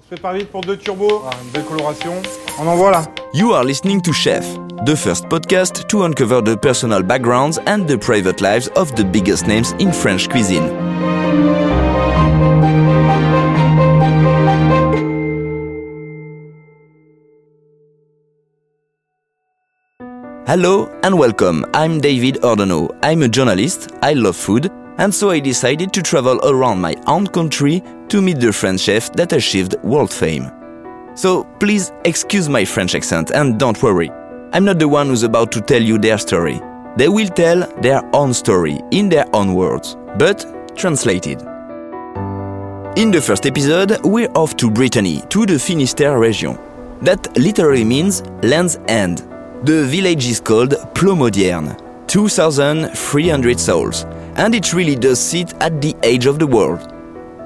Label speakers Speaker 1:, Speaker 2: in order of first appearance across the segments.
Speaker 1: On se prépare vite pour deux turbos. Ah, une belle. On envoie là.
Speaker 2: You are listening to Chef, the first podcast to uncover the personal backgrounds and the private lives of the biggest names in French cuisine. Hello and welcome. I'm David Ordonneau. I'm a journalist, I love food, and so I decided to travel around my own country to meet the French chef that achieved world fame. So please excuse my French accent and don't worry. I'm not the one who's about to tell you their story. They will tell their own story in their own words, but translated. In the first episode, we're off to Brittany, to the Finistère region. That literally means land's end. The village is called Plomodiern, 2,300 souls, and it really does sit at the edge of the world.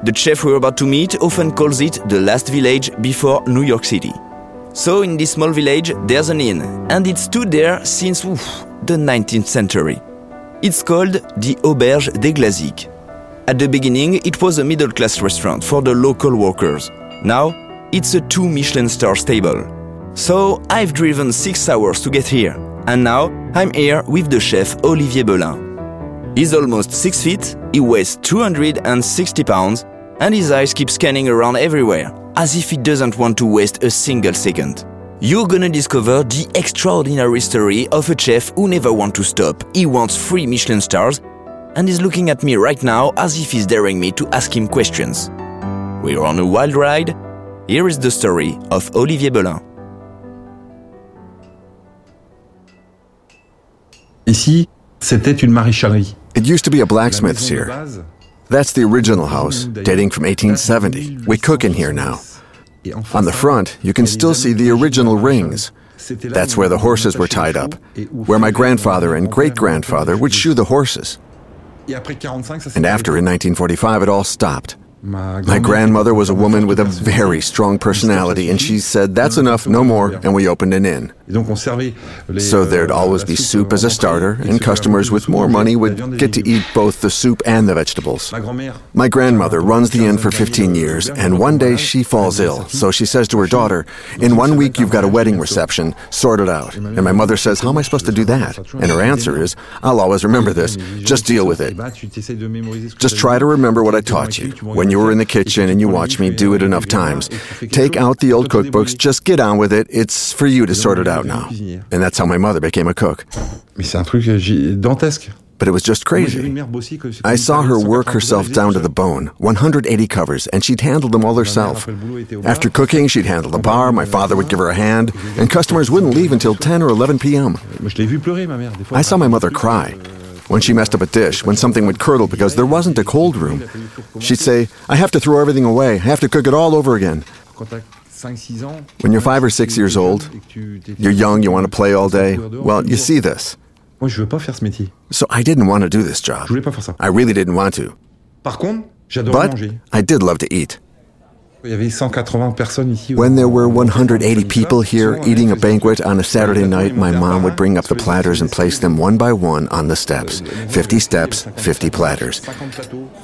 Speaker 2: The chef we're about to meet often calls it the last village before New York City. So, in this small village, there's an inn, and it stood there since oof, the 19th century. It's called the Auberge des Glazick. At the beginning, it was a middle class restaurant for the local workers. Now, it's a two Michelin star stable. So, I've driven six hours to get here, and now I'm here with the chef Olivier Bellin. He's almost six feet, he weighs 260 pounds, and his eyes keep scanning around everywhere, as if he doesn't want to waste a single second. You're gonna discover the extraordinary story of a chef who never wants to stop. He wants three Michelin stars, and is looking at me right now as if he's daring me to ask him questions. We're on a wild ride. Here is the story of Olivier Bellin.
Speaker 3: Ici, c'était une maréchalerie.
Speaker 4: It used to be a blacksmith's here. That's the original house, dating from 1870. We cook in here now. On the front, you can still see the original rings. That's where the horses were tied up, where my grandfather and great grandfather would shoe the horses. And after, in 1945, it all stopped. My grandmother was a woman with a very strong personality, and she said, That's enough, no more, and we opened an inn. So there'd always be soup as a starter, and customers with more money would get to eat both the soup and the vegetables. My grandmother runs the inn for 15 years, and one day she falls ill, so she says to her daughter, In one week you've got a wedding reception, sort it out. And my mother says, How am I supposed to do that? And her answer is, I'll always remember this, just deal with it. Just try to remember what I taught you. When you were in the kitchen and you watched me do it enough times. Take out the old cookbooks, just get on with it. It's for you to sort it out now. And that's how my mother became a cook.
Speaker 3: Mais c'est un truc dantesque.
Speaker 4: But it was just crazy. I saw her work herself down to the bone 180 covers, and she'd handle them all herself. After cooking, she'd handle the bar, my father would give her a hand, and customers wouldn't leave until 10 or 11 p.m. I saw my mother cry. When she messed up a dish, when something would curdle because there wasn't a cold room, she'd say, I have to throw everything away. I have to cook it all over again. When you're five or six years old, you're young, you want to play all day. Well, you see this. So I didn't want to do this job. I really didn't want to. But I did love to eat. When there were 180 people here eating a banquet on a Saturday night, my mom would bring up the platters and place them one by one on the steps. 50 steps, 50 platters.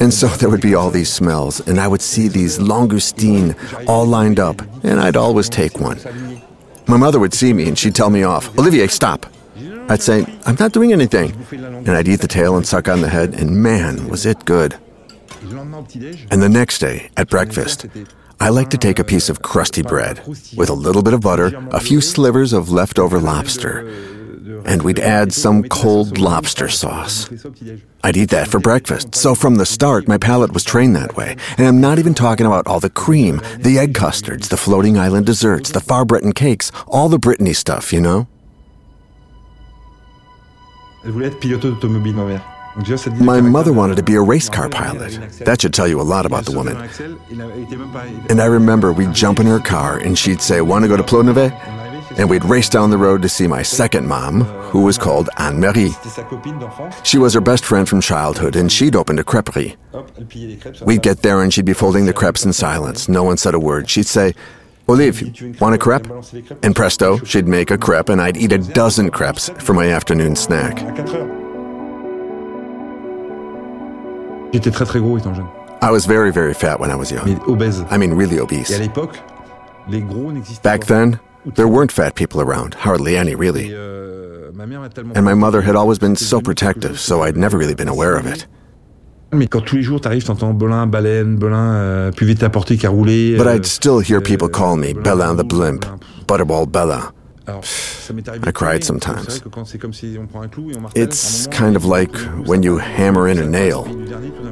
Speaker 4: And so there would be all these smells, and I would see these langoustines all lined up, and I'd always take one. My mother would see me and she'd tell me off. Olivier, stop. I'd say, I'm not doing anything. And I'd eat the tail and suck on the head, and man, was it good. And the next day, at breakfast, I like to take a piece of crusty bread with a little bit of butter, a few slivers of leftover lobster, and we'd add some cold lobster sauce. I'd eat that for breakfast. So from the start, my palate was trained that way. And I'm not even talking about all the cream, the egg custards, the floating island desserts, the far Breton cakes, all the Brittany stuff, you know? My mother wanted to be a race car pilot. That should tell you a lot about the woman. And I remember we'd jump in her car and she'd say, Want to go to Plonevet? And we'd race down the road to see my second mom, who was called Anne Marie. She was her best friend from childhood, and she'd opened a creperie. We'd get there and she'd be folding the crepes in silence. No one said a word. She'd say, Olive, want a crepe? And presto, she'd make a crepe, and I'd eat a dozen crepes for my afternoon snack. I was very, very fat when I was young.
Speaker 3: obèse.
Speaker 4: I mean, really obese.
Speaker 3: Et à l'époque, les gros n'existaient
Speaker 4: Back
Speaker 3: pas.
Speaker 4: then, there weren't fat people around, hardly any,
Speaker 3: Et,
Speaker 4: really.
Speaker 3: euh,
Speaker 4: And my mother had always been so protective, so I'd never really been aware of it.
Speaker 3: Mais quand tous les jours t'arrives, t'entends Belin, baleine, Belin, euh, plus vite à porter qu'à rouler.
Speaker 4: But
Speaker 3: euh,
Speaker 4: I'd still hear people
Speaker 3: euh,
Speaker 4: call me
Speaker 3: Belin,
Speaker 4: the
Speaker 3: Belin,
Speaker 4: Blimp,
Speaker 3: Belin.
Speaker 4: Butterball Bella.
Speaker 3: Alors, ça m'est arrivé
Speaker 4: I cried sometimes.
Speaker 3: C'est vrai que quand c'est comme si on prend un clou et on martèle,
Speaker 4: It's
Speaker 3: à un moment,
Speaker 4: kind of like when you hammer in a nail.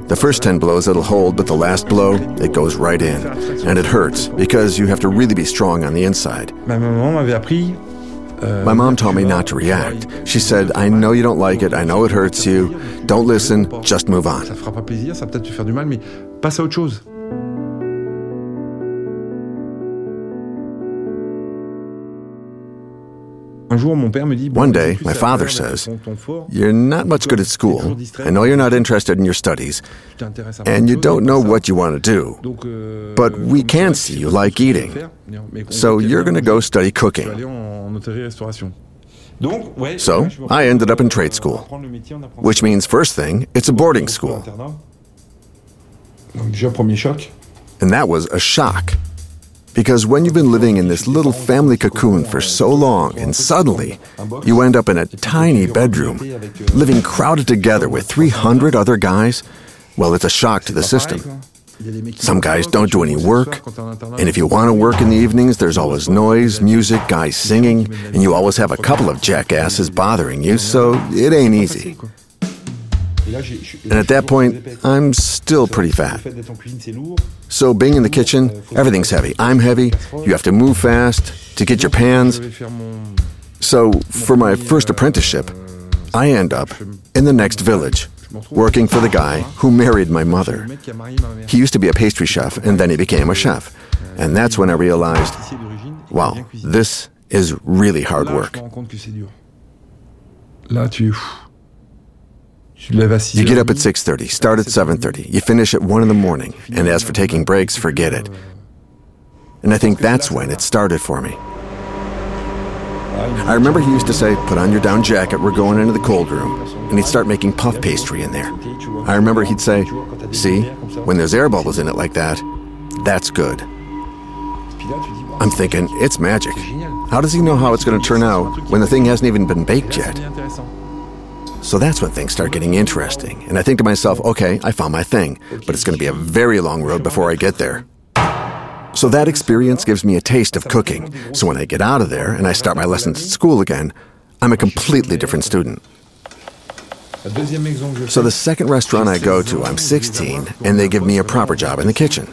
Speaker 4: The first 10 blows it'll hold, but the last blow, it goes right in. And it hurts because you have to really be strong on the inside.
Speaker 3: Ma maman m'avait appris. euh,
Speaker 4: My mom told me not to react. She said, I know you don't like it, I know it hurts you. Don't listen, just move on. One day, my father says,
Speaker 3: ton- ton fort,
Speaker 4: You're not much good at school. I know you're not interested in your studies,
Speaker 3: tu t'intéresses à plein
Speaker 4: and you don't know what you want to do.
Speaker 3: Euh,
Speaker 4: But we can see you like
Speaker 3: ce que tu veux
Speaker 4: eating.
Speaker 3: faire, mais on
Speaker 4: So you're going to go study cooking.
Speaker 3: aller en, en hôtellerie-restauration. Donc, ouais,
Speaker 4: So,
Speaker 3: ouais, je me
Speaker 4: I ended up in
Speaker 3: euh,
Speaker 4: trade
Speaker 3: euh,
Speaker 4: school,
Speaker 3: apprendre le métier en apprentissage.
Speaker 4: Which means, first thing, it's a boarding school.
Speaker 3: internat. Donc, déjà, premier choc.
Speaker 4: And that was a shock. Because when you've been living in this little family cocoon for so long, and suddenly you end up in a tiny bedroom, living crowded together with 300 other guys, well, it's a shock to the system. Some guys don't do any work, and if you want to work in the evenings, there's always noise, music, guys singing, and you always have a couple of jackasses bothering you, so it ain't easy. And at that point, I'm still pretty fat. So being in the kitchen, everything's heavy. I'm heavy. You have to move fast to get your pans. So for my first apprenticeship, I end up in the next village, working for the guy who married my mother. He used to be a pastry chef, and then he became a chef. And that's when I realized, wow, this is really hard work. You get up at 6:30, start at 7:30, you finish at 1 in the morning, and as for taking breaks, forget it. And I think that's when it started for me. I remember he used to say, "Put on your down jacket, we're going into the cold room." And he'd start making puff pastry in there. I remember he'd say, "See, when there's air bubbles in it like that, that's good." I'm thinking, it's magic. How does he know how it's going to turn out when the thing hasn't even been baked yet? So that's when things start getting interesting. And I think to myself, okay, I found my thing, but it's going to be a very long road before I get there. So that experience gives me a taste of cooking. So when I get out of there and I start my lessons at school again, I'm a completely different student. So the second restaurant I go to, I'm 16, and they give me a proper job in the kitchen.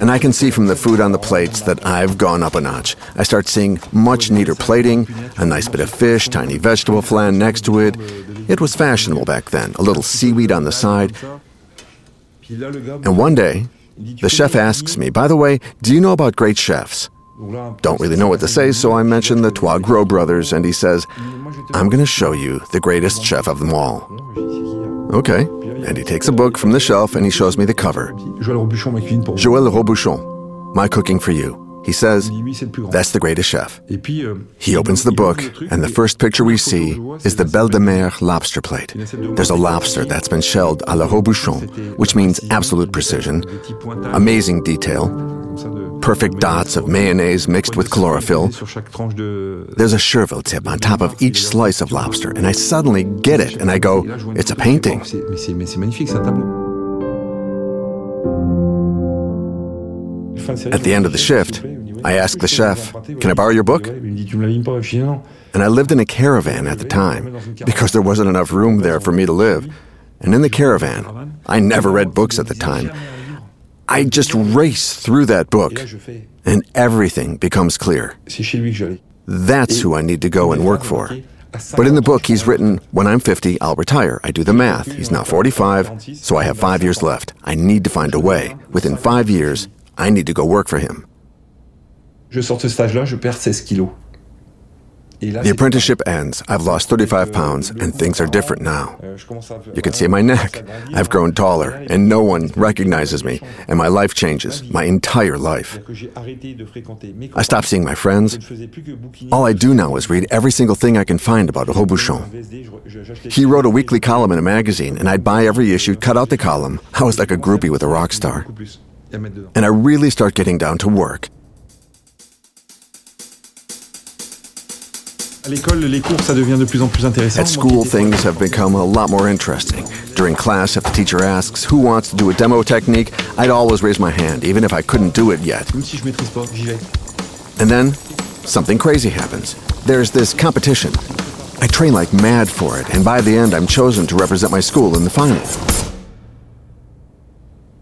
Speaker 4: And I can see from the food on the plates that I've gone up a notch. I start seeing much neater plating, a nice bit of fish, tiny vegetable flan next to it. It was fashionable back then, a little seaweed on the side. And one day, the chef asks me, by the way, do you know about great chefs? Don't really know what to say, so I mention the Troisgros brothers, and he says, I'm going to show you the greatest chef of them all. Okay. And he takes a book from the shelf and he shows me the cover.
Speaker 3: Joël Robuchon, ma cuisine pour
Speaker 4: Joël Robuchon, My Cooking for You. He says, That's the greatest chef.
Speaker 3: Euh,
Speaker 4: He opens the book, and the first picture we see is the Belle de Mer lobster plate. There's a lobster that's been shelled à la Robuchon, which means absolute precision, amazing detail, perfect dots of mayonnaise mixed with chlorophyll.
Speaker 3: sur chaque tranche de.
Speaker 4: There's a chervil tip on top of each slice of lobster, and I suddenly get it, and I go, It's a painting.
Speaker 3: C'est- Mais c'est mais c'est magnifique, c'est un tableau.
Speaker 4: At the end of the shift, I ask the chef, Can I borrow your book? And I lived in a caravan at the time because there wasn't enough room there for me to live. And in the caravan, I never read books at the time. I just race through that book, and everything becomes clear. That's who I need to go and work for. But in the book, he's written, When I'm 50, I'll retire. I do the math. He's now 45, so I have five years left. I need to find a way. Within five years, I need to go work for him. The apprenticeship ends. I've lost 35 pounds, and things are different now. You can see my neck. I've grown taller, and no one recognizes me, and my life changes, my entire life. I stop seeing my friends. All I do now is read every single thing I can find about Robuchon. He wrote a weekly column in a magazine, and I'd buy every issue, cut out the column. I was like a groupie with a rock star. And I really start getting down to work.
Speaker 3: At
Speaker 4: school, things have become a lot more interesting. During class, if the teacher asks who wants to do a demo technique, I'd always raise my hand, even if I couldn't do it yet. And then, something crazy happens. There's this competition. I train like mad for it, and by the end, I'm chosen to represent my school in the final.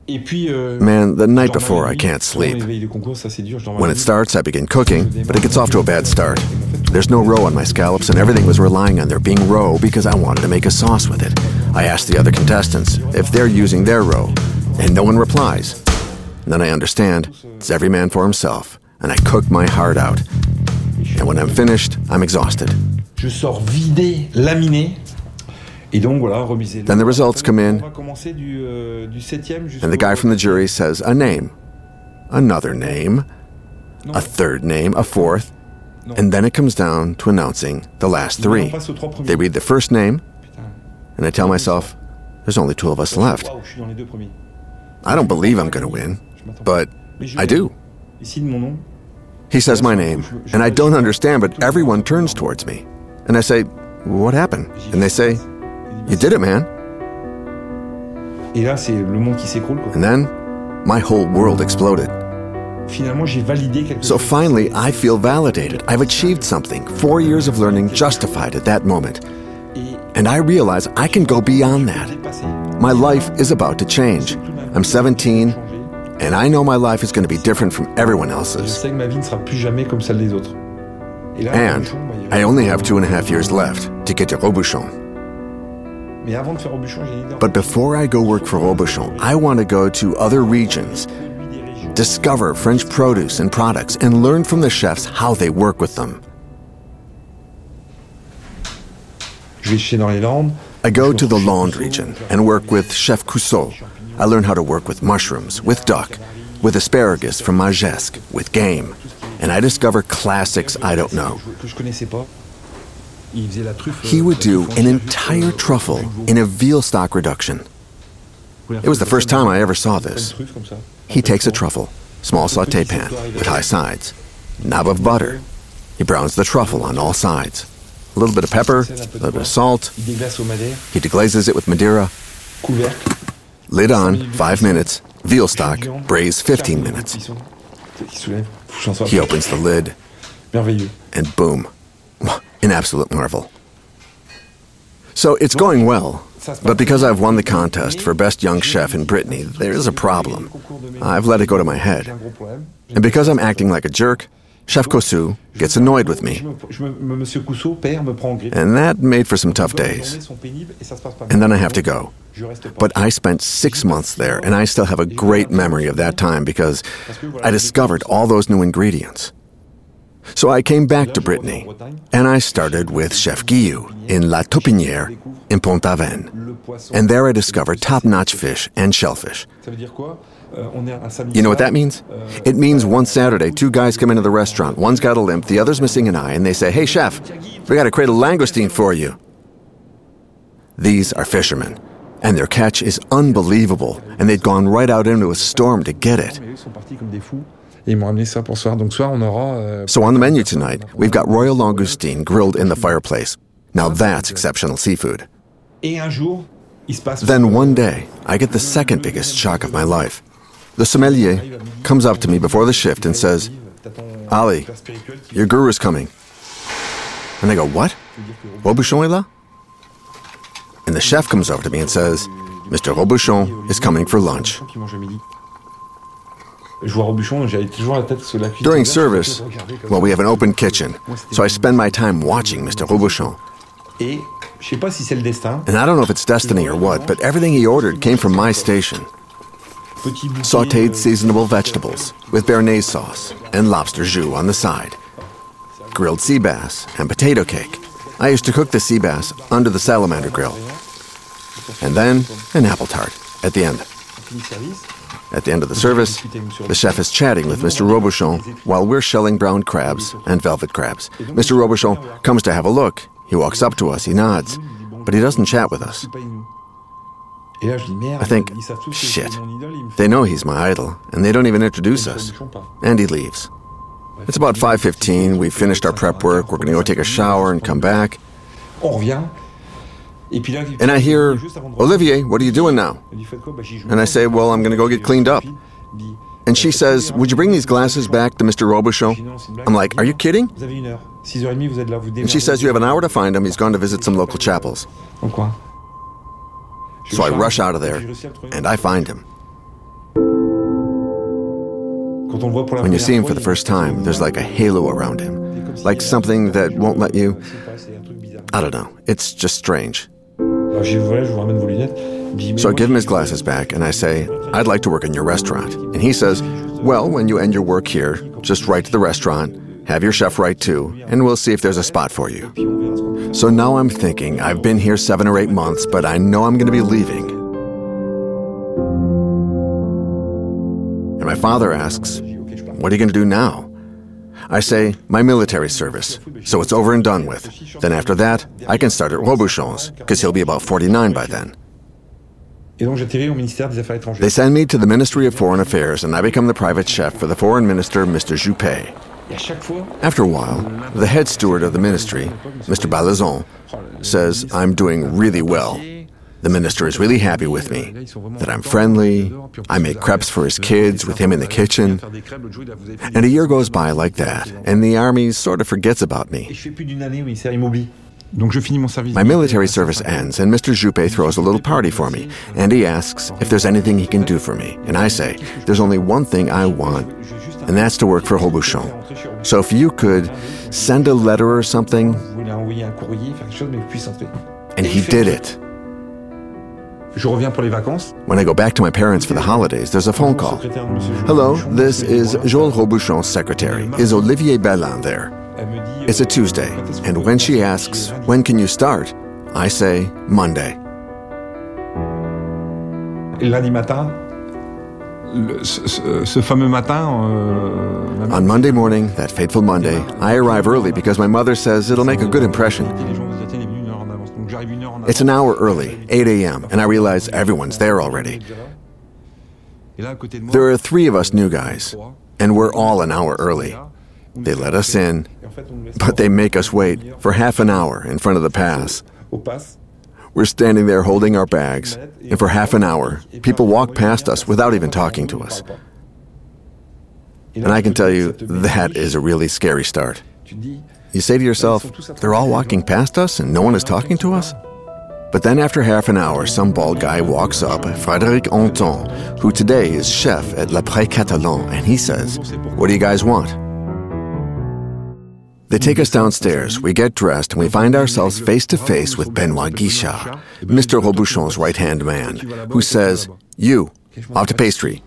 Speaker 3: Euh,
Speaker 4: Man, the night before, I can't sleep. When it starts, I begin cooking, but it gets off to a bad start. There's no roe on my scallops, and everything was relying on there being roe because I wanted to make a sauce with it. I asked the other contestants if they're using their roe, and no one replies. And then I understand it's every man for himself, and I cook my heart out. And when I'm finished, I'm exhausted.
Speaker 3: Je sors vidé, laminé.
Speaker 4: Then the results come in,
Speaker 3: euh,
Speaker 4: and the guy from the jury says a name, another name, a third name, a fourth, and then it comes down to announcing the last three. They read the first name, and I tell myself, there's only two of us left. I don't believe I'm going to win, but I do. He says my name, and I don't understand, but everyone turns towards me. And I say, What happened? And they say, You did it, man. And then my whole world exploded. So finally, I feel validated. I've achieved something. Four years of learning justified at that moment. And I realize I can go beyond that. My life is about to change. I'm 17, and I know my life is going to be different from everyone else's. And I only have two and a half years left to get to Robuchon. But before I go work for Robuchon, I want to go to other regions discover French produce and products, and learn from the chefs how they work with them. I go to the Landes region and work with Chef Coussau. I learn how to work with mushrooms, with duck, with asparagus from Magescq, with game. And I discover classics I don't know. He would do an entire truffle in a veal stock reduction. It was the first time I ever saw this. He takes a truffle, small saute pan with high sides, knob of butter. He browns the truffle on all sides. A little bit of pepper, a little bit of salt. He deglazes it with Madeira. Lid on, five minutes. Veal stock, braise 15 minutes. He opens the lid, and boom, an absolute marvel. So it's going well, but because I've won the contest for Best Young Chef in Brittany, there is a problem. I've let it go to my head. And because I'm acting like a jerk, Chef Coussau gets annoyed with me. And that made for some tough days. And then I have to go. But I spent six months there, and I still have a great memory of that time because I discovered all those new ingredients. So I came back to Brittany, and I started with Chef Guilloux in La Taupinière in Pont-Aven. And there I discovered top-notch fish and shellfish. You know what that means? It means one Saturday, two guys come into the restaurant. One's got a limp, the other's missing an eye, and they say, Hey, chef, we got a crate of langoustine for you. These are fishermen, and their catch is unbelievable, and they'd gone right out into a storm to get it.
Speaker 3: Euh,
Speaker 4: so on the menu tonight, we've got royal langoustine grilled in the fireplace. Now that's exceptional seafood. Then one day, I get the second biggest shock of my life. The sommelier comes up to me before the shift and says, Ali, your guru is coming. And I go, What? Robuchon est là? And the chef comes over to me and says, Mr. Robuchon is coming for lunch. During service, well, we have an open kitchen, so I spend my time watching Mr. Robuchon. And I don't know if it's destiny or what, but everything he ordered came from my station. Sauteed seasonable vegetables with béarnaise sauce and lobster jus on the side. grilled sea bass, and potato cake. I used to cook the sea bass under the salamander grill. And then an apple tart at the end. At the end of the service, the chef is chatting with Mr. Robuchon while we're shelling brown crabs and velvet crabs. Mr. Robuchon comes to have a look. He walks up to us, he nods, but he doesn't chat with us. I think, shit, they know he's my idol, and they don't even introduce us. And he leaves. It's about 5.15, we've finished our prep work, we're gonna go take a shower and come back. And I hear, Olivier, what are you doing now? And I say, well, I'm gonna go get cleaned up. And she says, Would you bring these glasses back to Mr. Robuchon? I'm like, Are you kidding? And she says, You have an hour to find him. He's gone to visit some local chapels. So I rush out of there, and I find him. When you see him for the first time, there's like a halo around him, like something that won't let you. I don't know. It's just strange. So I give him his glasses back and I say, I'd like to work in your restaurant. And he says, Well, when you end your work here, just write to the restaurant, have your chef write too, and we'll see if there's a spot for you. So now I'm thinking, I've been here seven or eight months, but I know I'm going to be leaving. And my father asks, What are you going to do now? I say, My military service. So it's over and done with. Then after that, I can start at Robuchon's, because he'll be about 49 by then. They send me to the Ministry of Foreign Affairs, and I become the private chef for the foreign minister, Mr. Juppé. After a while, the head steward of the ministry, Mr. Balazon, says I'm doing really well. The minister is really happy with me, that I'm friendly, I make crepes for his kids with him in the kitchen. And a year goes by like that, and the army sort of forgets about me. My military service ends, and Mr. Juppé throws a little party for me, and he asks if there's anything he can do for me. And I say, there's only one thing I want, and that's to work for Robuchon. So if you could send a letter or something. And he did it. When I go back to my parents for the holidays, there's a phone call. Hello, this is Joël Robuchon's secretary. Is Olivier Bellin there? It's a Tuesday, and when she asks, When can you start? I say, Monday.
Speaker 3: Lundi matin, ce fameux matin.
Speaker 4: Euh, On Monday morning, that fateful Monday, I arrive early because my mother says it'll make a good impression. It's an hour early, 8 a.m., and I realize everyone's there already. There are three of us new guys, and we're all an hour early. They let us in, but they make us wait for half an hour in front of the pass. We're standing there holding our bags, and for half an hour, people walk past us without even talking to us. And I can tell you, that is a really scary start. You say to yourself, they're all walking past us and no one is talking to us? But then after half an hour, some bald guy walks up, Frédéric Anton, who today is chef at Le Pré Catalan, and he says, What do you guys want? They take us downstairs, we get dressed, and we find ourselves face to face with Benoit Guichard, Mr. Robuchon's right hand man, who says, You, off to pastry.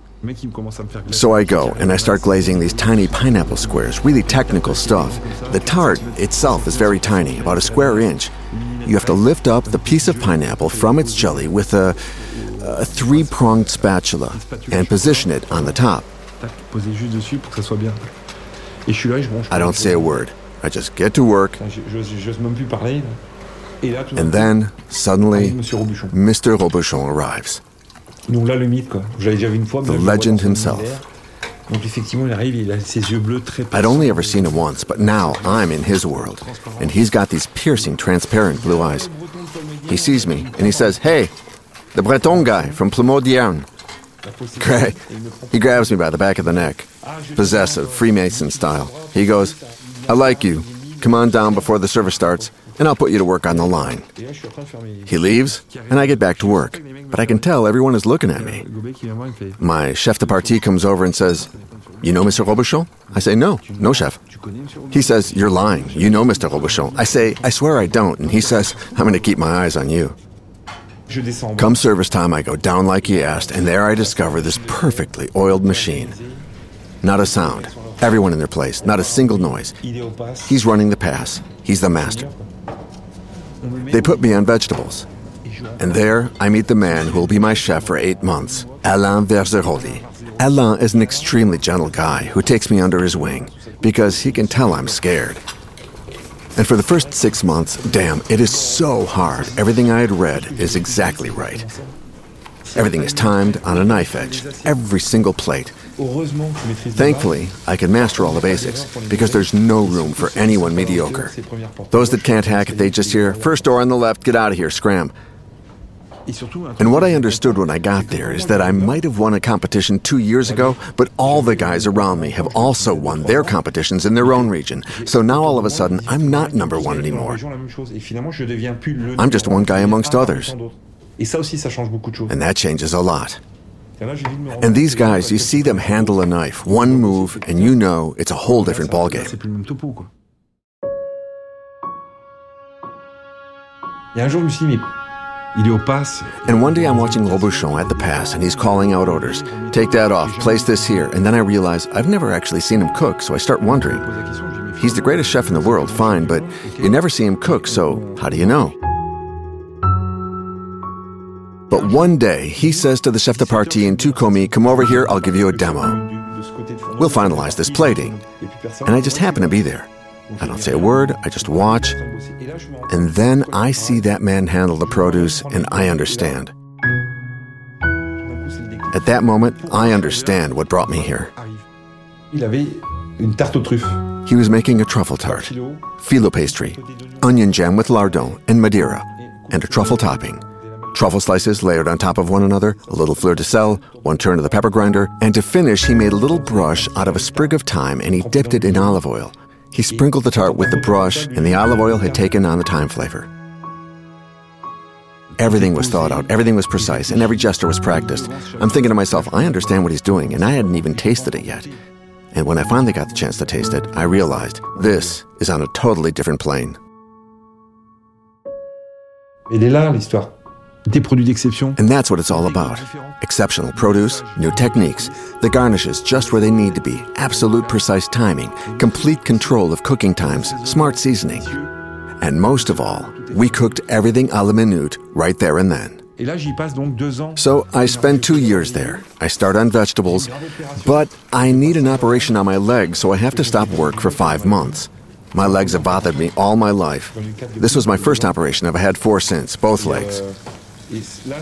Speaker 4: So I go and I start glazing these tiny pineapple squares, really technical stuff. The tart itself is very tiny, about a square inch. You have to lift up the piece of pineapple from its jelly with a, a three pronged spatula and position it on the top. I don't say a word. I just get to work. Ah, and then, suddenly, Mr. Robuchon arrives.
Speaker 3: Donc là, le mythe, quoi. J'avais déjà vu une fois.
Speaker 4: The legend himself.
Speaker 3: Donc effectivement, il arrive, il a ses yeux bleus très
Speaker 4: I'd only ever seen him once, but now I'm in his world, and he's got these piercing, transparent blue eyes. He sees me, and he says, Hey, the Breton guy from Plomodiern. Great. He grabs me by the back of the neck, possessive, Freemason style. He goes, I like you. Come on down before the service starts and I'll put you to work on the line. He leaves, and I get back to work, but I can tell everyone is looking at me. My chef de partie comes over and says, You know Mr. Robuchon? I say, No, no, chef. He says, You're lying. You know Mr. Robuchon. I say, I swear I don't. And he says, I'm going to keep my eyes on you. Come service time, I go down like he asked, and there I discover this perfectly oiled machine. Not a sound. Everyone in their place, not a single noise. He's running the pass. He's the master. They put me on vegetables. And there, I meet the man who will be my chef for eight months, Alain Verzeroli. Alain is an extremely gentle guy who takes me under his wing because he can tell I'm scared. And for the first six months, damn, it is so hard. Everything I had read is exactly right. Everything is timed on a knife edge, every single plate. Thankfully, I can master all the basics because there's no room for anyone mediocre. Those that can't hack, it, they just hear, first door on the left, get out of here, scram. And what I understood when I got there is that I might have won a competition two years ago, but all the guys around me have also won their competitions in their own region. So now all of a sudden, I'm not number one anymore. I'm just one guy amongst others. And that changes a lot. And these guys, you see them handle a knife, one move, and you know it's a whole different ballgame. And one day I'm watching Robuchon at the pass and he's calling out orders. Take that off, place this here. And then I realize I've never actually seen him cook, so I start wondering. He's the greatest chef in the world, fine, but you never see him cook, so how do you know? But one day, he says to the chef de partie in tout commis, Come over here, I'll give you a demo. We'll finalize this plating. And I just happen to be there. I don't say a word, I just watch. And then I see that man handle the produce, and I understand. At that moment, I understand what brought me here. He was making a truffle tart, filo pastry, onion jam with lardon and Madeira, and a truffle topping. Truffle slices layered on top of one another, a little fleur de sel, one turn of the pepper grinder, and to finish, he made a little brush out of a sprig of thyme and he dipped it in olive oil. He sprinkled the tart with the brush, and the olive oil had taken on the thyme flavor. Everything was thought out, everything was precise, and every gesture was practiced. I'm thinking to myself, I understand what he's doing, and I hadn't even tasted it yet. And when I finally got the chance to taste it, I realized this is on a totally different plane.
Speaker 3: Est là, l'histoire. Des produits d'exception.
Speaker 4: And that's what it's all about. Exceptional produce, new techniques, the garnishes just where they need to be, absolute precise timing, complete control of cooking times, smart seasoning. And most of all, we cooked everything a la minute right there and then. So I spend two years there. I start on vegetables, but I need an operation on my legs, so I have to stop work for five months. My legs have bothered me all my life. This was my first operation. I've had four since, both legs.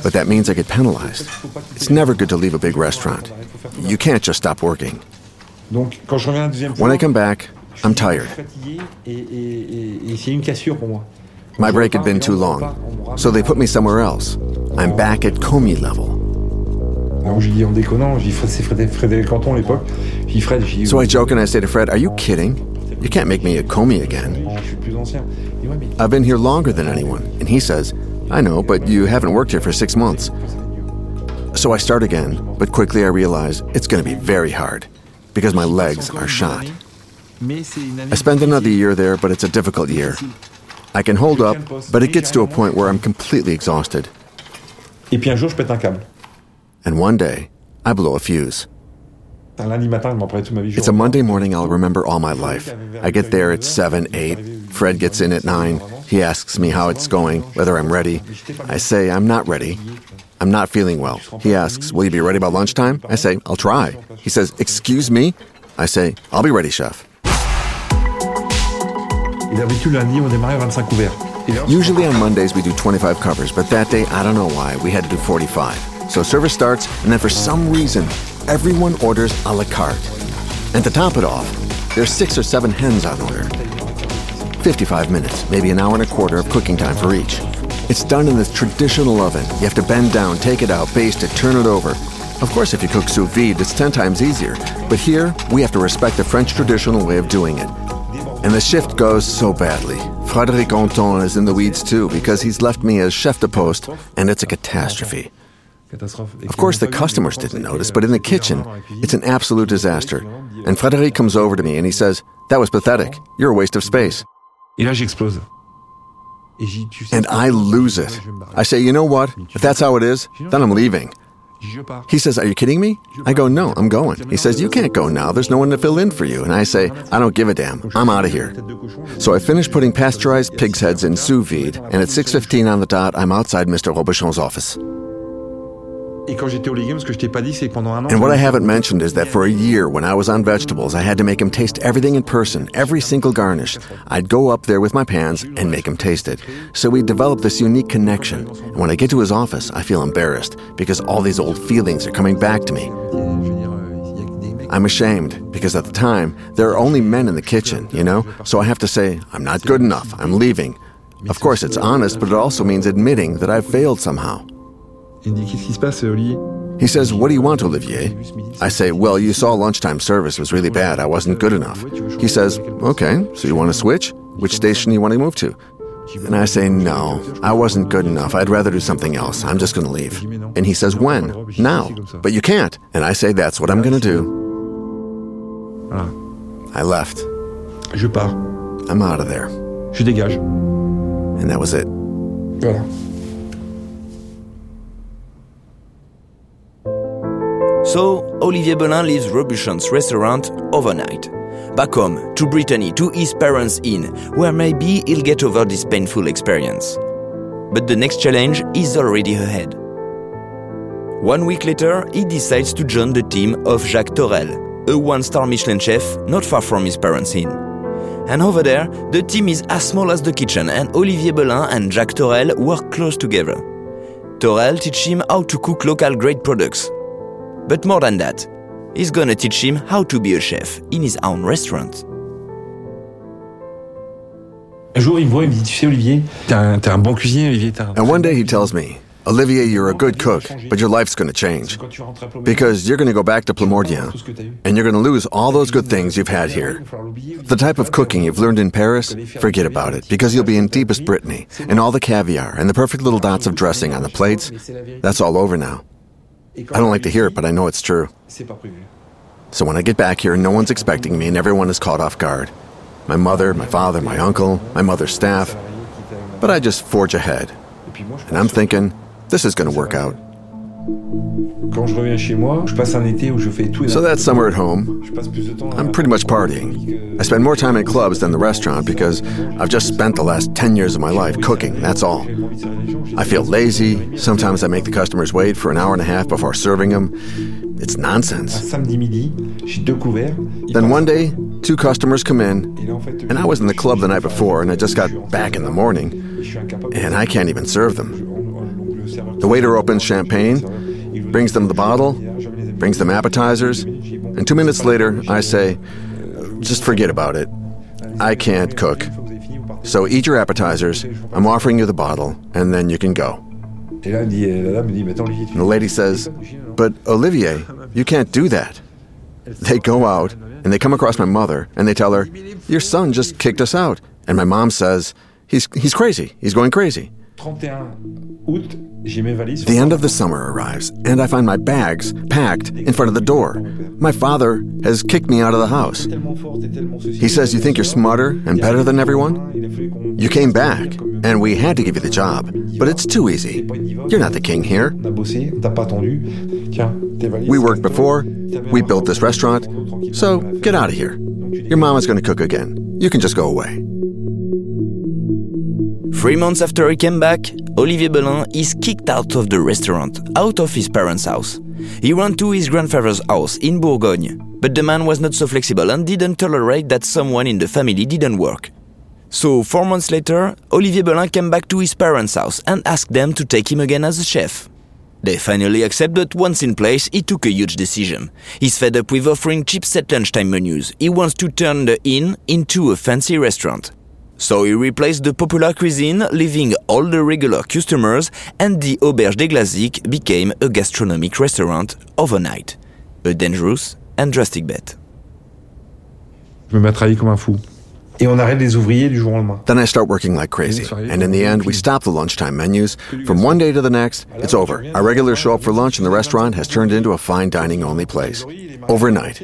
Speaker 4: But that means I get penalized. It's never good to leave a big restaurant. You can't just stop working. When I come back, I'm tired. My break had been too long, so they put me somewhere else. I'm back at commis level. So I joke and I say to Fred, Are you kidding? You can't make me a commis again. I've been here longer than anyone. And he says, I know, but you haven't worked here for six months. So I start again, but quickly I realize it's going to be very hard because my legs are shot. I spend another year there, but it's a difficult year. I can hold up, but it gets to a point where I'm completely exhausted. And one day, I blow a fuse. It's a Monday morning I'll remember all my life. I get there at 7, 8. Fred gets in at 9. He asks me how it's going, whether I'm ready. I say, I'm not ready. I'm not feeling well. He asks, Will you be ready by lunchtime? I say, I'll try. He says, Excuse me? I say, I'll be ready, chef. Usually on Mondays we do 25 covers, but that day, I don't know why, we had to do 45. So service starts, and then for some reason, everyone orders a la carte. And to top it off, there's six or seven hens on order. 55 minutes, maybe an hour and a quarter of cooking time for each. It's done in this traditional oven. You have to bend down, take it out, baste it, turn it over. Of course, if you cook sous vide, it's 10 times easier. But here, we have to respect the French traditional way of doing it. And the shift goes so badly. Frédéric Anton is in the weeds too because he's left me as chef de poste, and it's a catastrophe. Of course, the customers didn't notice, but in the kitchen, it's an absolute disaster. And Frédéric comes over to me and he says, That was pathetic. You're a waste of space. And I lose it. I say, You know what? If that's how it is, then I'm leaving. He says, Are you kidding me? I go, No, I'm going. He says, You can't go now. There's no one to fill in for you. And I say, I don't give a damn. I'm out of here. So I finish putting pasteurized pig's heads in sous vide, and at 6.15 on the dot, I'm outside Mr. Robuchon's office. And what I haven't mentioned is that for a year, when I was on vegetables, I had to make him taste everything in person, every single garnish. I'd go up there with my pans and make him taste it. So we developed this unique connection. And when I get to his office, I feel embarrassed because all these old feelings are coming back to me. I'm ashamed because at the time, there are only men in the kitchen, you know? So I have to say, I'm not good enough, I'm leaving. Of course, it's honest, but it also means admitting that I've failed somehow. He says, What do you want, Olivier? I say, Well, you saw lunchtime service was really bad. I wasn't good enough. He says, Okay, so you want to switch? Which station do you want to move to? And I say, No, I wasn't good enough. I'd rather do something else. I'm just going to leave. And he says, When? Now. But you can't. And I say, That's what I'm going to do. Ah. I left.
Speaker 3: Je pars.
Speaker 4: I'm out of there.
Speaker 3: Je dégage.
Speaker 4: And that was it.
Speaker 3: Voilà.
Speaker 2: So, Olivier Bellin leaves Robuchon's restaurant overnight. Back home, to Brittany, to his parents' inn, where maybe he'll get over this painful experience. But the next challenge is already ahead. One week later, he decides to join the team of Jacques Thorel, a one star Michelin chef not far from his parents' inn. And over there, the team is as small as the kitchen, and Olivier Bellin and Jacques Thorel work close together. Thorel teach him how to cook local grade products, but more than that, he's gonna teach him how to be a chef in his own restaurant.
Speaker 3: Un jour, il me voit, il me dit, tu sais, Olivier, t'es un, un, bon cuisinier, Olivier.
Speaker 4: And one day he tells me, Olivier, you're a good cook, but your life's going to change. Because you're going to go back to Plomodiern, and you're going to lose all those good things you've had here. The type of cooking you've learned in Paris, forget about it, because you'll be in deepest Brittany, and all the caviar and the perfect little dots of dressing on the plates, that's all over now. I don't like to hear it, but I know it's true. So when I get back here, no one's expecting me and everyone is caught off guard. My mother, my father, my uncle, my mother's staff. But I just forge ahead. And I'm thinking, this is going to work out. So that summer at home, I'm pretty much partying. I spend more time in clubs than the restaurant because I've just spent the last 10 years of my life cooking, that's all. I feel lazy. Sometimes I make the customers wait for an hour and a half before serving them. It's nonsense. Then one day, two customers come in, and I was in the club the night before, and I just got back in the morning, and I can't even serve them. The waiter opens champagne, brings them the bottle, brings them appetizers, and two minutes later, I say, just forget about it. I can't cook. So eat your appetizers, I'm offering you the bottle, and then you can go. And the lady says, But Olivier, you can't do that. They go out, and they come across my mother, and they tell her, Your son just kicked us out. And my mom says, He's, he's crazy. He's going crazy. The end of the summer arrives, and I find my bags packed in front of the door. My father has kicked me out of the house. He says, You think you're smarter and better than everyone? You came back, and we had to give you the job, but it's too easy. You're not the king here. We worked before, we built this restaurant, so get out of here. Your mama's going to cook again. You can just go away.
Speaker 2: Three months after he came back, Olivier Bellin is kicked out of the restaurant, out of his parents' house. He ran to his grandfather's house in Bourgogne, but the man was not so flexible and didn't tolerate that someone in the family didn't work. So, four months later, Olivier Bellin came back to his parents' house and asked them to take him again as a chef. They finally accepted, but once in place, he took a huge decision. He's fed up with offering cheap set lunchtime menus. He wants to turn the inn into a fancy restaurant. So he replaced the popular cuisine, leaving all the regular customers, and the Auberge des Glazick became a gastronomic restaurant overnight. A dangerous and drastic bet.
Speaker 3: Je me mets à travailler comme un fou. Et on arrête les ouvriers du jour au lendemain.
Speaker 4: Then I start working like crazy. And in the end, we stop the lunchtime menus. From one day to the next, it's over. Our regulars show up for lunch and the restaurant has turned into a fine dining only place. Overnight.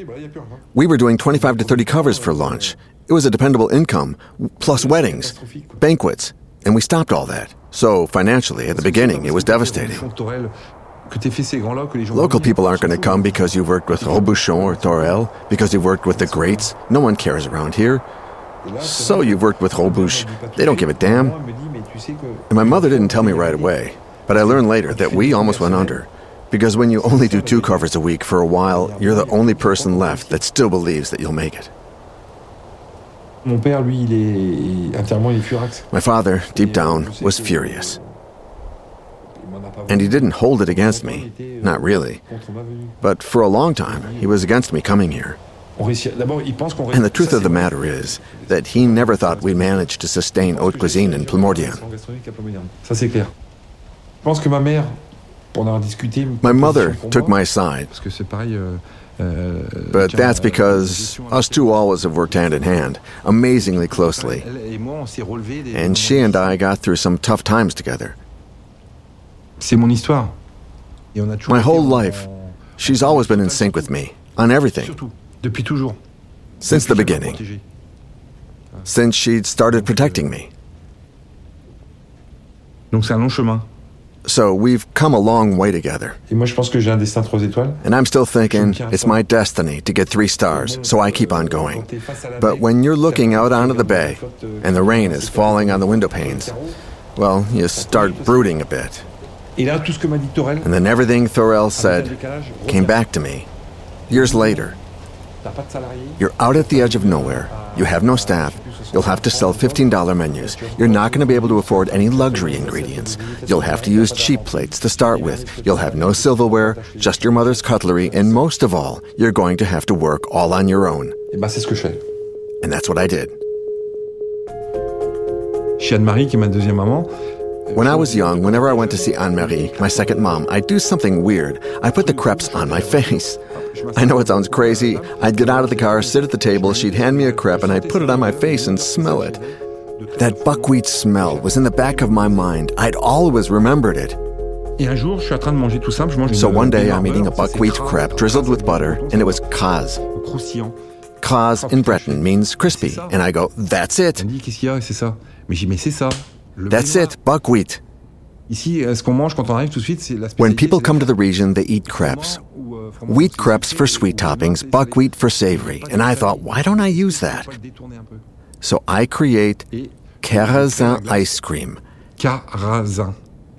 Speaker 4: We were doing 25 to 30 covers for lunch. It was a dependable income, plus weddings, banquets, and we stopped all that. So financially, at the beginning, it was devastating. Local people aren't going to come because you've worked with Robuchon or Thorel, because you've worked with the greats. No one cares around here. So you've worked with Robuch. They don't give a damn. And my mother didn't tell me right away, but I learned later that we almost went under. Because when you only do two covers a week for a while, you're the only person left that still believes that you'll make it.
Speaker 3: Mon père, lui, il est intérieurement, il est furax.
Speaker 4: My father, deep down, was furious. And he didn't hold it against me. Not really. But for a long time, he was against me coming here. And the truth of the matter is that he never thought we managed to sustain haute cuisine in Plamordian. My mother took my side. But that's because us two always have worked hand in hand, amazingly closely. And she and I got through some tough times together. My whole life, she's always been in sync with me, on everything. Since the beginning. Since she'd started protecting me.
Speaker 3: Donc c'est un long chemin.
Speaker 4: So we've come a long way together. And I'm still thinking it's my destiny to get three stars, so I keep on going. But when you're looking out onto the bay and the rain is falling on the window panes, well, you start brooding a bit. And then everything Thorel said came back to me years later. You're out at the edge of nowhere. You have no staff. You'll have to sell $15 menus. You're not going to be able to afford any luxury ingredients. You'll have to use cheap plates to start with. You'll have no silverware, just your mother's cutlery, and most of all, you're going to have to work all on your own. Eh and that's what I did.
Speaker 3: Anne-Marie, qui est ma deuxième maman,
Speaker 4: when I was young, whenever I went to see Anne Marie, my second mom, I'd do something weird. I put the crepes on my face. I know it sounds crazy. I'd get out of the car, sit at the table, she'd hand me a crepe, and I'd put it on my face and smell it. That buckwheat smell was in the back of my mind. I'd always remembered it. So one day I'm eating a buckwheat crepe drizzled with butter, and it was Kaz. Kaz in Breton means crispy, and I go, that's it. That's it, buckwheat. When people come to the region, they eat crepes. Wheat crepes for sweet toppings, buckwheat for savory. And I thought, why don't I use that? So I create Caramel ice cream.
Speaker 3: Caramel.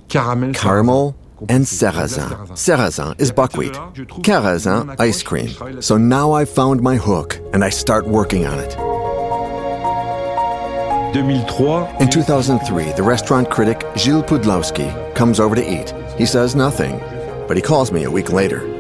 Speaker 4: Caramel and sarrasin. Sarrasin is buckwheat. Caramel ice cream. So now I've found my hook and I start working on it. In 2003, the restaurant critic Gilles Pudlowski comes over to eat. He says nothing, but he calls me a week later.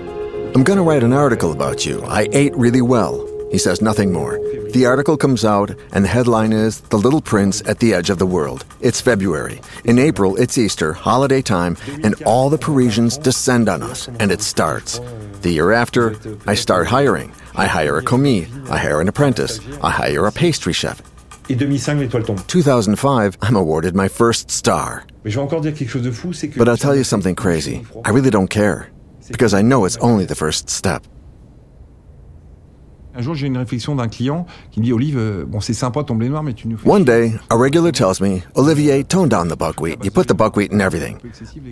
Speaker 4: I'm going to write an article about you. I ate really well. He says nothing more. The article comes out, and the headline is The Little Prince at the Edge of the World. It's February. In April, it's Easter, holiday time, and all the Parisians descend on us, and it starts. The year after, I start hiring. I hire a commis, I hire an apprentice, I hire a pastry chef,
Speaker 3: et 2005, l'étoile tombe.
Speaker 4: 2005, I'm awarded my first star.
Speaker 3: Mais je vais encore dire quelque chose de fou, c'est que
Speaker 4: But I'll tell you something crazy. I really don't care because I know it's only the first step.
Speaker 3: Un jour, j'ai une réflexion d'un client qui me dit Olive, euh, bon, c'est sympa ton blé noir, mais tu nous fais.
Speaker 4: One day, a regular tells me, Olivier, tone down the buckwheat. You put the buckwheat in everything.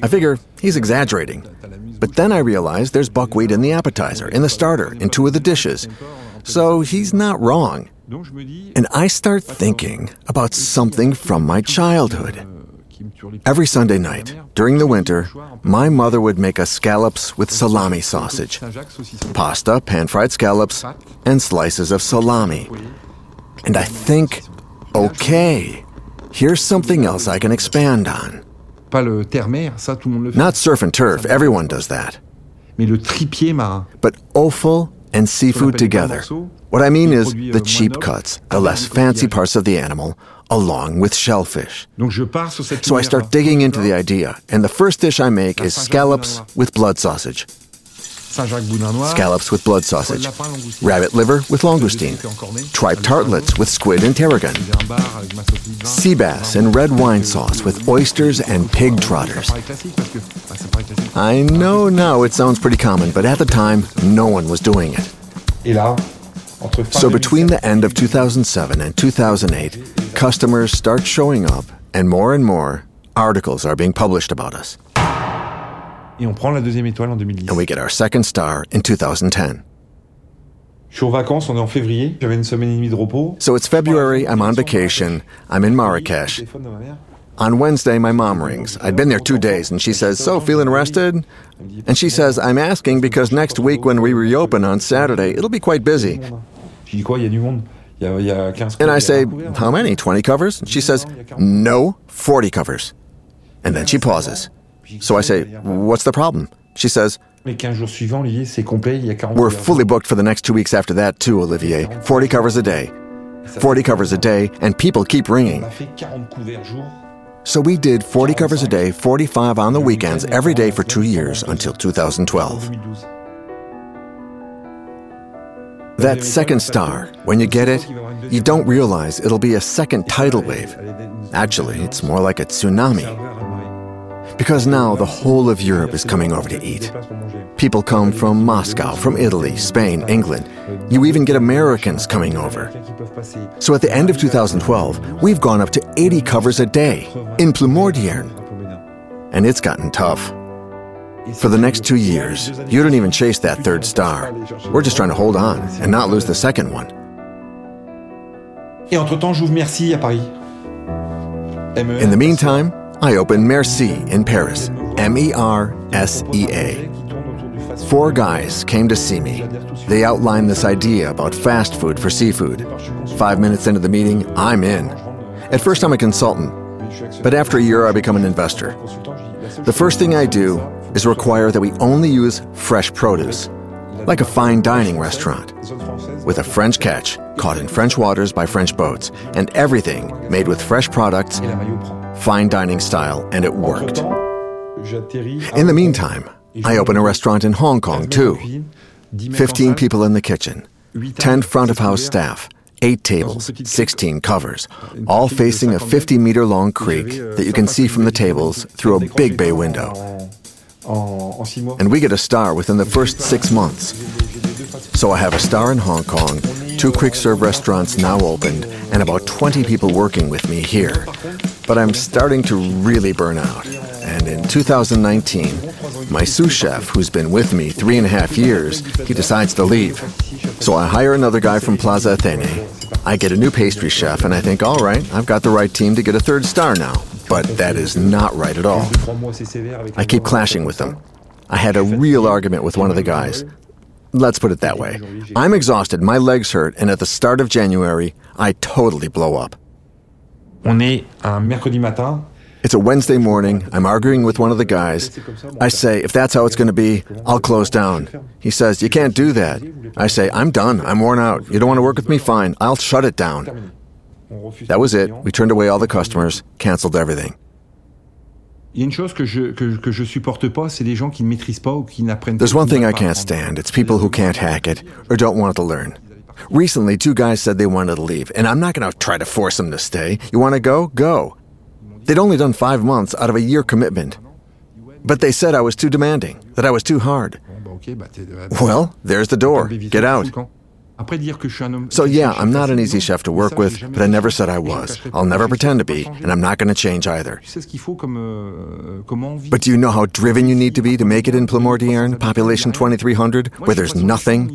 Speaker 4: I figure he's exaggerating. But then I realize there's buckwheat in the appetizer, in the starter, in two of the dishes. So he's not wrong. And I start thinking about something from my childhood. Every Sunday night, during the winter, my mother would make us scallops with salami sausage, pasta, pan fried scallops, and slices of salami. And I think, okay, here's something else I can expand on. Not surf and turf, everyone does that. But offal and seafood together. What I mean is the cheap cuts, the less fancy parts of the animal, along with shellfish. So I start digging into the idea, and the first dish I make is scallops with blood sausage. Scallops with blood sausage, rabbit liver with langoustine, tripe tartlets with squid and tarragon, sea bass and red wine sauce with oysters and pig trotters. I know now it sounds pretty common, but at the time, no one was doing it. So between the end of 2007 and 2008, customers start showing up, and more and more articles are being published about us.
Speaker 3: Et on prend la deuxième étoile en 2010.
Speaker 4: And we get our second star in 2010.
Speaker 3: Je suis en vacances, on est en février. J'avais une semaine et demie de repos.
Speaker 4: So it's February, I'm on vacation, I'm in Marrakesh. On Wednesday, my mom rings. I'd been there two days, and she says, So, feeling rested? And she says, I'm asking because next week when we reopen on Saturday, it'll be quite busy. And I say, How many? 20 covers? And she says, No, 40 covers. And then she pauses. So I say, What's the problem? She says, We're fully booked for the next two weeks after that, too, Olivier. 40 covers a day. 40 covers a day, and people keep ringing. So we did 40 covers a day, 45 on the weekends, every day for two years until 2012. That second star, when you get it, you don't realize it'll be a second tidal wave. Actually, it's more like a tsunami. Because now the whole of Europe is coming over to eat. People come from Moscow, from Italy, Spain, England. You even get Americans coming over. So at the end of 2012, we've gone up to 80 covers a day in Plomodiern. And it's gotten tough. For the next two years, you don't even chase that third star. We're just trying to hold on and not lose the second one.
Speaker 3: Et entre-temps, j'ouvre Mersea à Paris.
Speaker 4: In the meantime, I opened Mersea in Paris. M E R S E A. Four guys came to see me. They outlined this idea about fast food for seafood. Five minutes into the meeting, I'm in. At first, I'm a consultant, but after a year, I become an investor. The first thing I do is require that we only use fresh produce, like a fine dining restaurant, with a French catch caught in French waters by French boats, and everything made with fresh products, fine dining style, and it worked. In the meantime, I open a restaurant in Hong Kong too. 15 people in the kitchen, 10 front of house staff, 8 tables, 16 covers, all facing a 50 meter long creek that you can see from the tables through a big bay window. And we get a star within the first six months. So I have a star in Hong Kong, two quick serve restaurants now opened, and about 20 people working with me here. But I'm starting to really burn out. And in 2019, my sous chef, who's been with me three and a half years, he decides to leave. So I hire another guy from Plaza Athénée. I get a new pastry chef, and I think, all right, I've got the right team to get a third star now. But that is not right at all. I keep clashing with them. I had a real argument with one of the guys. Let's put it that way. I'm exhausted, my legs hurt, and at the start of January, I totally blow up.
Speaker 3: On est un mercredi matin.
Speaker 4: It's a Wednesday morning. I'm arguing with one of the guys. I say, if that's how it's going to be, I'll close down. He says, You can't do that. I say, I'm done. I'm worn out. You don't want to work with me? Fine. I'll shut it down. That was it. We turned away all the customers, canceled everything.
Speaker 3: There's one
Speaker 4: thing I can't stand. It's people who can't hack it or don't want to learn. Recently, two guys said they wanted to leave, and I'm not going to try to force them to stay. You want to go? Go. They'd only done five months out of a year commitment. But they said I was too demanding, that I was too hard. Well, there's the door. Get out. So, yeah, I'm not an easy chef to work with, but I never said I was. I'll never pretend to be, and I'm not going to change either. But do you know how driven you need to be to make it in Plomodiern, population 2300, where there's nothing?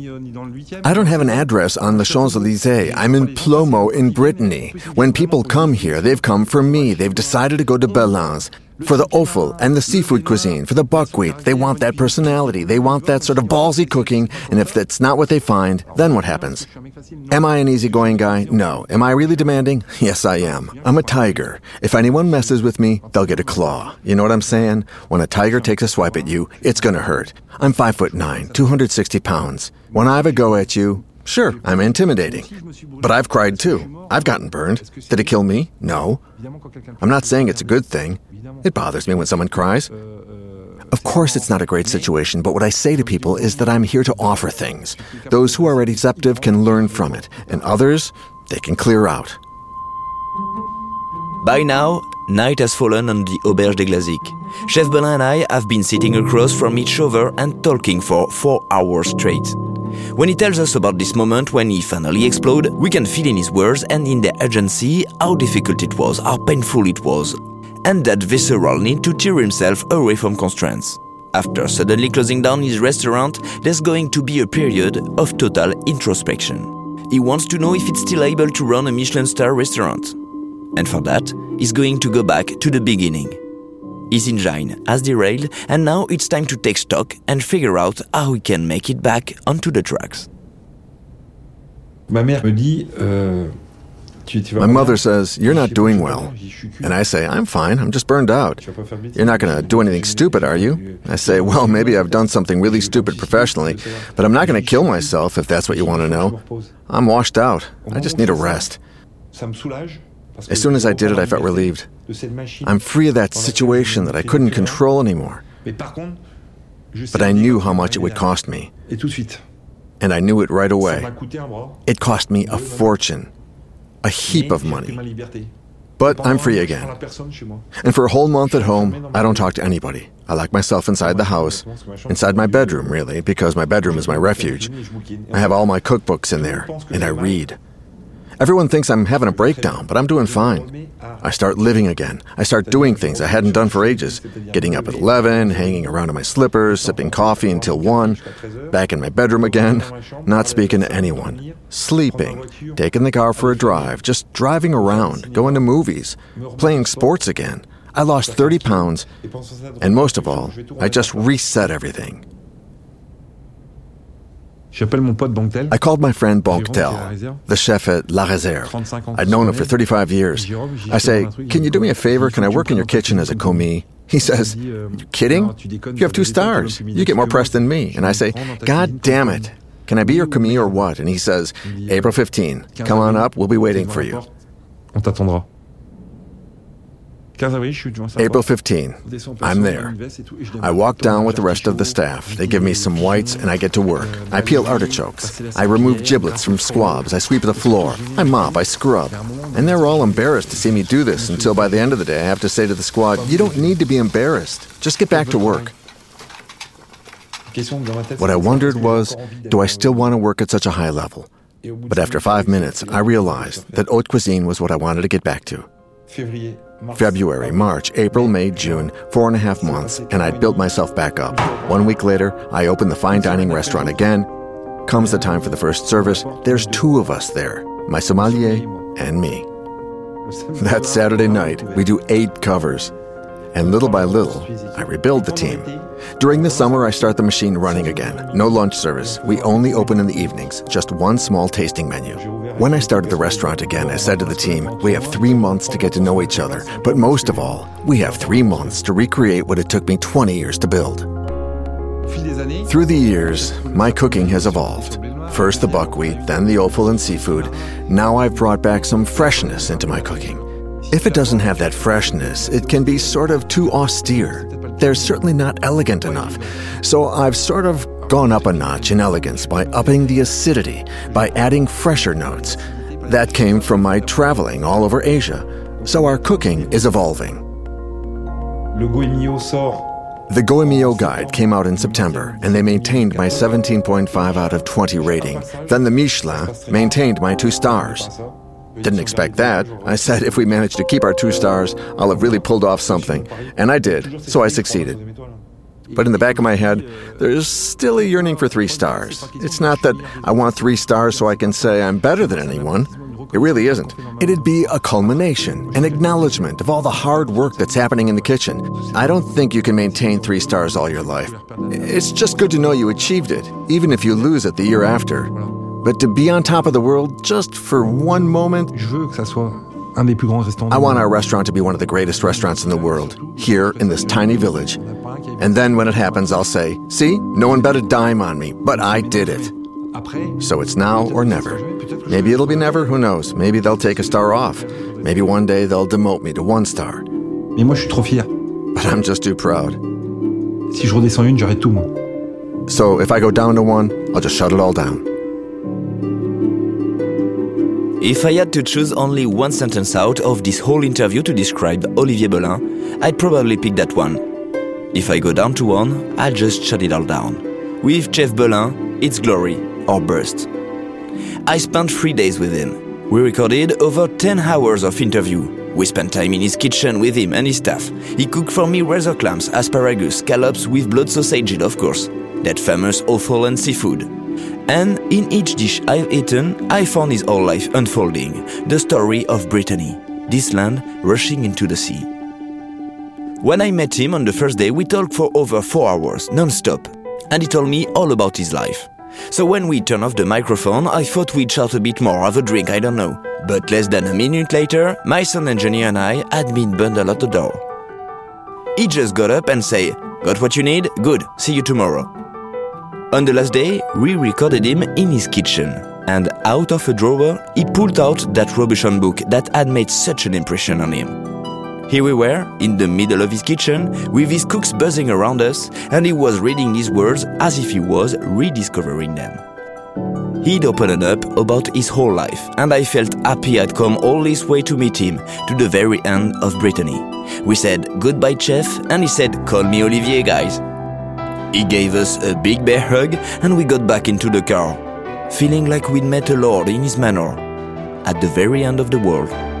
Speaker 4: I don't have an address on the Champs Elysees. I'm in Plomo in Brittany. When people come here, they've come for me. They've decided to go to Bellin's. For the offal and the seafood cuisine, for the buckwheat, they want that personality. They want that sort of ballsy cooking, and if that's not what they find, then what happens? Am I an easygoing guy? No. Am I really demanding? Yes, I am. I'm a tiger. If anyone messes with me, they'll get a claw. You know what I'm saying? When a tiger takes a swipe at you, it's gonna hurt. I'm five foot nine, 260 pounds. When I have a go at you, Sure, I'm intimidating. But I've cried too. I've gotten burned. Did it kill me? No. I'm not saying it's a good thing. It bothers me when someone cries. Of course, it's not a great situation, but what I say to people is that I'm here to offer things. Those who are receptive can learn from it, and others, they can clear out.
Speaker 2: By now, night has fallen on the Auberge des Glazick. Chef Bellin and I have been sitting across from each other and talking for four hours straight. When he tells us about this moment when he finally exploded, we can feel in his words and in their agency how difficult it was, how painful it was, and that visceral need to tear himself away from constraints. After suddenly closing down his restaurant, there's going to be a period of total introspection. He wants to know if it's still able to run a Michelin star restaurant. And for that, he's going to go back to the beginning. His engine has derailed, and now it's time to take stock and figure out how he can make it back onto the tracks.
Speaker 4: Ma mère me dit, euh, My mother says, You're not doing well. And I say, I'm fine. I'm just burned out. You're not going to do anything stupid, are you? I say, Well, maybe I've done something really stupid professionally, but I'm not going to kill myself if that's what you want to know. I'm washed out. I just need a rest. As soon as I did it, I felt relieved. I'm free of that situation that I couldn't control anymore. But I knew how much it would cost me. And I knew it right away. It cost me a fortune a heap of money. But I'm free again. And for a whole month at home, I don't talk to anybody. I lock myself inside the house, inside my bedroom, really, because my bedroom is my refuge. I have all my cookbooks in there, and I read. Everyone thinks I'm having a breakdown, but I'm doing fine. I start living again. I start doing things I hadn't done for ages. Getting up at 11, hanging around in my slippers, sipping coffee until 1, back in my bedroom again, not speaking to anyone, sleeping, taking the car for a drive, just driving around, going to movies, playing sports again. I lost 30 pounds, and most of all, I just reset everything. I called my friend Banctel, the chef at La Réserve. I'd known him for 35 years. I say, Can you do me a favor? Can I work in your kitchen as a commis? He says, You kidding? You have two stars. You get more press than me. And I say, God damn it. Can I be your commis or what? And he says, April 15. Come on up. We'll be waiting for you. April 15. I'm there. I walk down with the rest of the staff. They give me some whites and I get to work. I peel artichokes. I remove giblets from squabs. I sweep the floor. I mop. I scrub. And they're all embarrassed to see me do this until by the end of the day I have to say to the squad, You don't need to be embarrassed. Just get back to work. What I wondered was, do I still want to work at such a high level? But after five minutes, I realized that haute cuisine was what I wanted to get back to. February, March, April, May, June, four and a half months, and I'd built myself back up. One week later, I opened the fine dining restaurant again. Comes the time for the first service. There's two of us there my sommelier and me. That Saturday night, we do eight covers. And little by little, I rebuild the team. During the summer, I start the machine running again. No lunch service. We only open in the evenings, just one small tasting menu. When I started the restaurant again, I said to the team, we have three months to get to know each other, but most of all, we have three months to recreate what it took me 20 years to build. Through the years, my cooking has evolved. First the buckwheat, then the offal and seafood. Now I've brought back some freshness into my cooking. If it doesn't have that freshness, it can be sort of too austere. They're certainly not elegant enough. So I've sort of gone up a notch in elegance by upping the acidity, by adding fresher notes. That came from my traveling all over Asia. So our cooking is evolving. The Gault&Millau Guide came out in September, and they maintained my 17.5 out of 20 rating. Then the Michelin maintained my two stars. Didn't expect that. I said if we manage to keep our two stars, I'll have really pulled off something. And I did, so I succeeded. But in the back of my head, there's still a yearning for three stars. It's not that I want three stars so I can say I'm better than anyone. It really isn't. It'd be a culmination, an acknowledgement of all the hard work that's happening in the kitchen. I don't think you can maintain three stars all your life. It's just good to know you achieved it, even if you lose it the year after. But to be on top of the world just for one moment. I want our restaurant to be one of the greatest restaurants in the world, here in this tiny village. And then when it happens, I'll say, See, no one bet a dime on me, but I did it. So it's now or never. Maybe it'll be never, who knows? Maybe they'll take a star off. Maybe one day they'll demote me to one star.
Speaker 3: Mais moi, je suis trop fier.
Speaker 4: But I'm just too proud.
Speaker 3: Si je redescends une, j'arrête tout, moi.
Speaker 4: So if I go down to one, I'll just shut it all down.
Speaker 2: If I had to choose only one sentence out of this whole interview to describe Olivier Bellin, I'd probably pick that one. If I go down to one, I'll just shut it all down. With Chef Bellin, it's glory or burst. I spent three days with him. We recorded over 10 hours of interview, We spent time in his kitchen with him and his staff. He cooked for me razor clams, asparagus, scallops with blood sausage, of course, that famous offal and seafood. And in each dish I've eaten, I found his whole life unfolding, the story of Brittany, this land rushing into the sea. When I met him on the first day, we talked for over four hours, non-stop, and he told me all about his life. So when we turned off the microphone, I thought we'd chat a bit more, have a drink, I don't know. But less than a minute later, my son engineer and I had been bundled out the door. He just got up and say, Got what you need? Good, see you tomorrow. On the last day, we recorded him in his kitchen, and out of a drawer, he pulled out that Robuchon book that had made such an impression on him. Here we were, in the middle of his kitchen, with his cooks buzzing around us, and he was reading his words as if he was rediscovering them. He'd opened up about his whole life, and I felt happy I'd come all this way to meet him, to the very end of Brittany. We said goodbye, chef, and he said, Call me Olivier, guys. He gave us a big bear hug, and we got back into the car, feeling like we'd met a lord in his manor, at the very end of the world.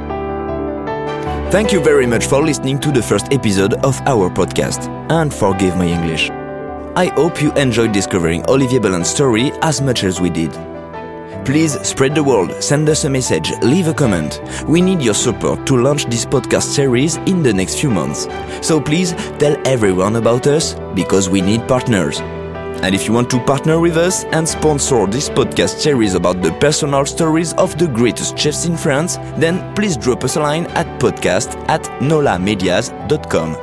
Speaker 2: Thank you very much for listening to the first episode of our podcast, and forgive my English. I hope you enjoyed discovering Olivier Bellin's story as much as we did. Please spread the word, send us a message, leave a comment. We need your support to launch this podcast series in the next few months. So please tell everyone about us because we need partners. And if you want to partner with us and sponsor this podcast series about the personal stories of the greatest chefs in France, then please drop us a line at podcast at nolamedias.com.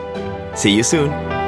Speaker 2: See you soon!